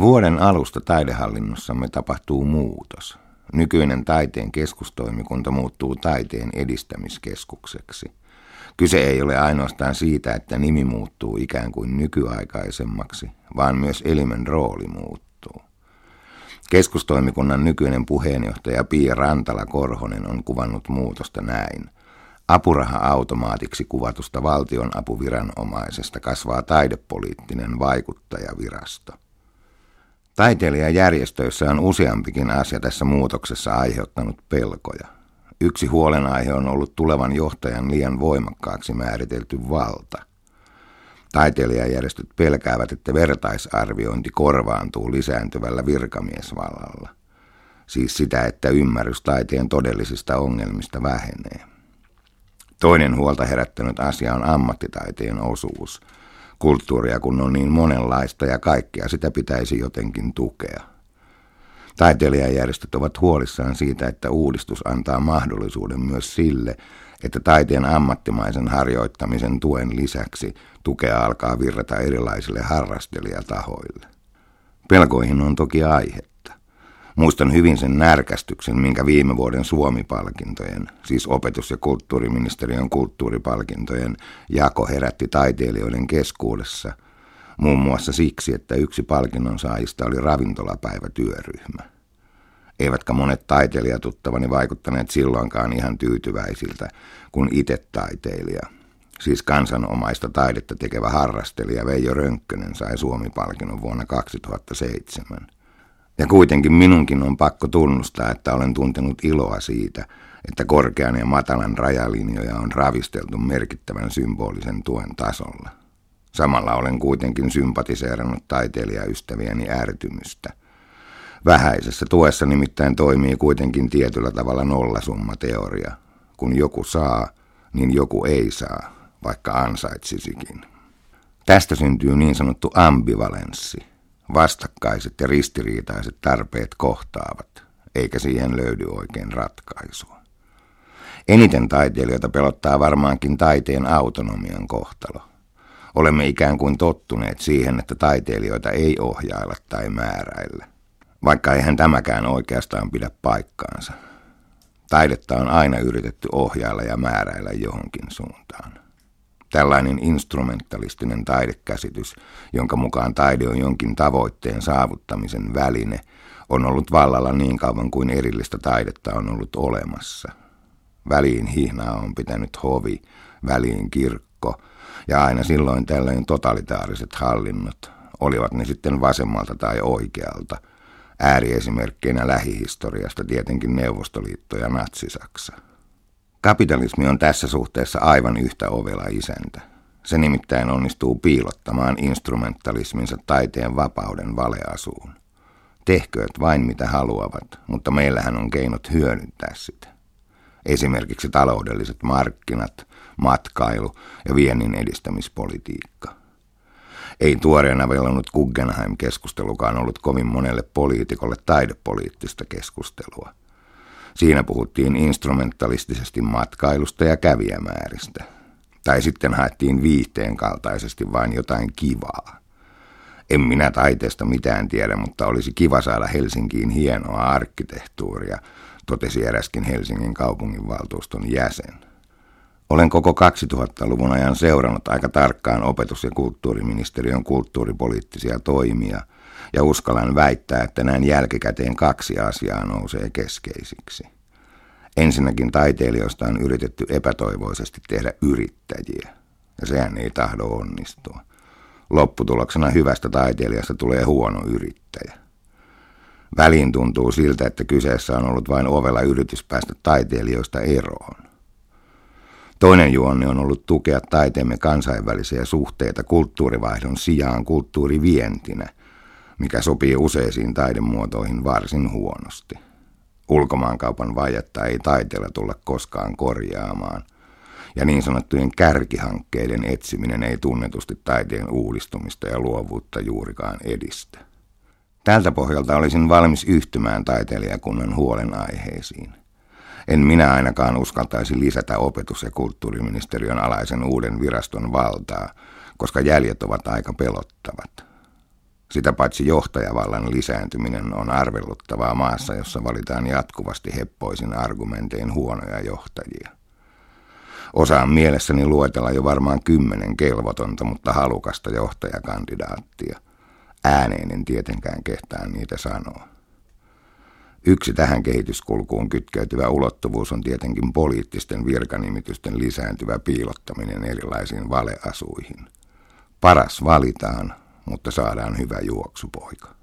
Vuoden alusta taidehallinnossamme tapahtuu muutos. Nykyinen taiteen keskustoimikunta muuttuu taiteen edistämiskeskukseksi. Kyse ei ole ainoastaan siitä, että nimi muuttuu ikään kuin nykyaikaisemmaksi, vaan myös elimen rooli muuttuu. Keskustoimikunnan nykyinen puheenjohtaja Pia Rantala-Korhonen on kuvannut muutosta näin. Apuraha-automaatiksi kuvatusta valtion apuviranomaisesta kasvaa taidepoliittinen vaikuttajavirasto. Taiteilijajärjestöissä on useampikin asia tässä muutoksessa aiheuttanut pelkoja. Yksi huolenaihe on ollut tulevan johtajan liian voimakkaaksi määritelty valta. Taiteilijajärjestöt pelkäävät, että vertaisarviointi korvaantuu lisääntyvällä virkamiesvallalla. Siis sitä, että ymmärrys taiteen todellisista ongelmista vähenee. Toinen huolta herättänyt asia on ammattitaiteen osuus – Kulttuuria kun on niin monenlaista ja kaikkea sitä pitäisi jotenkin tukea. Taiteilijajärjestöt ovat huolissaan siitä, että uudistus antaa mahdollisuuden myös sille, että taiteen ammattimaisen harjoittamisen tuen lisäksi tukea alkaa virrata erilaisille harrastelijatahoille. Pelkoihin on toki aihe. Muistan hyvin sen närkästyksen, minkä viime vuoden Suomi-palkintojen, siis opetus- ja kulttuuriministeriön kulttuuripalkintojen, jako herätti taiteilijoiden keskuudessa, muun muassa siksi, että yksi palkinnon saajista oli ravintolapäivätyöryhmä. Eivätkä monet taiteilijatuttavani vaikuttaneet silloinkaan ihan tyytyväisiltä, kun itse taiteilija, siis kansanomaista taidetta tekevä harrastelija Veijo Rönkkönen sai Suomi-palkinnon vuonna 2007. Ja kuitenkin minunkin on pakko tunnustaa, että olen tuntenut iloa siitä, että korkean ja matalan rajalinjoja on ravisteltu merkittävän symbolisen tuen tasolla. Samalla olen kuitenkin sympatiseerannut taiteilijaystävieni ärtymystä. Vähäisessä tuessa nimittäin toimii kuitenkin tietyllä tavalla nollasummateoria. Kun joku saa, niin joku ei saa, vaikka ansaitsisikin. Tästä syntyy niin sanottu ambivalenssi Vastakkaiset ja ristiriitaiset tarpeet kohtaavat, eikä siihen löydy oikein ratkaisua. Eniten taiteilijoita pelottaa varmaankin taiteen autonomian kohtalo. Olemme ikään kuin tottuneet siihen, että taiteilijoita ei ohjailla tai määräillä, vaikka eihän tämäkään oikeastaan pidä paikkaansa. Taidetta on aina yritetty ohjailla ja määräillä johonkin suuntaan. Tällainen instrumentalistinen taidekäsitys, jonka mukaan taide on jonkin tavoitteen saavuttamisen väline, on ollut vallalla niin kauan kuin erillistä taidetta on ollut olemassa. Väliin hihnaa on pitänyt hovi, väliin kirkko ja aina silloin tällöin totalitaariset hallinnot, olivat ne sitten vasemmalta tai oikealta, ääriesimerkkeinä lähihistoriasta tietenkin Neuvostoliitto ja Natsi-Saksa. Kapitalismi on tässä suhteessa aivan yhtä ovela isäntä. Se nimittäin onnistuu piilottamaan instrumentalisminsa taiteen vapauden valeasuun. Tehkööt vain mitä haluavat, mutta meillähän on keinot hyödyntää sitä. Esimerkiksi taloudelliset markkinat, matkailu ja viennin edistämispolitiikka. Ei tuoreena velonnut Guggenheim-keskustelukaan ollut kovin monelle poliitikolle taidepoliittista keskustelua – Siinä puhuttiin instrumentalistisesti matkailusta ja kävijämääristä. Tai sitten haettiin viihteen kaltaisesti vain jotain kivaa. En minä taiteesta mitään tiedä, mutta olisi kiva saada Helsinkiin hienoa arkkitehtuuria, totesi eräskin Helsingin kaupunginvaltuuston jäsen. Olen koko 2000-luvun ajan seurannut aika tarkkaan opetus- ja kulttuuriministeriön kulttuuripoliittisia toimia – ja uskallan väittää, että näin jälkikäteen kaksi asiaa nousee keskeisiksi. Ensinnäkin taiteilijoista on yritetty epätoivoisesti tehdä yrittäjiä, ja sehän ei tahdo onnistua. Lopputuloksena hyvästä taiteilijasta tulee huono yrittäjä. Väliin tuntuu siltä, että kyseessä on ollut vain ovella yritys päästä taiteilijoista eroon. Toinen juonne on ollut tukea taiteemme kansainvälisiä suhteita kulttuurivaihdon sijaan kulttuurivientinä – mikä sopii useisiin taidemuotoihin varsin huonosti. Ulkomaankaupan vajetta ei taiteella tulla koskaan korjaamaan, ja niin sanottujen kärkihankkeiden etsiminen ei tunnetusti taiteen uudistumista ja luovuutta juurikaan edistä. Tältä pohjalta olisin valmis yhtymään taiteilijakunnan huolenaiheisiin. En minä ainakaan uskaltaisi lisätä opetus- ja kulttuuriministeriön alaisen uuden viraston valtaa, koska jäljet ovat aika pelottavat. Sitä paitsi johtajavallan lisääntyminen on arveluttavaa maassa, jossa valitaan jatkuvasti heppoisin argumentein huonoja johtajia. Osaan mielessäni luetella jo varmaan kymmenen kelvotonta, mutta halukasta johtajakandidaattia. Ääneen en tietenkään kehtaa niitä sanoa. Yksi tähän kehityskulkuun kytkeytyvä ulottuvuus on tietenkin poliittisten virkanimitysten lisääntyvä piilottaminen erilaisiin valeasuihin. Paras valitaan, mutta saadaan hyvä juoksupoika.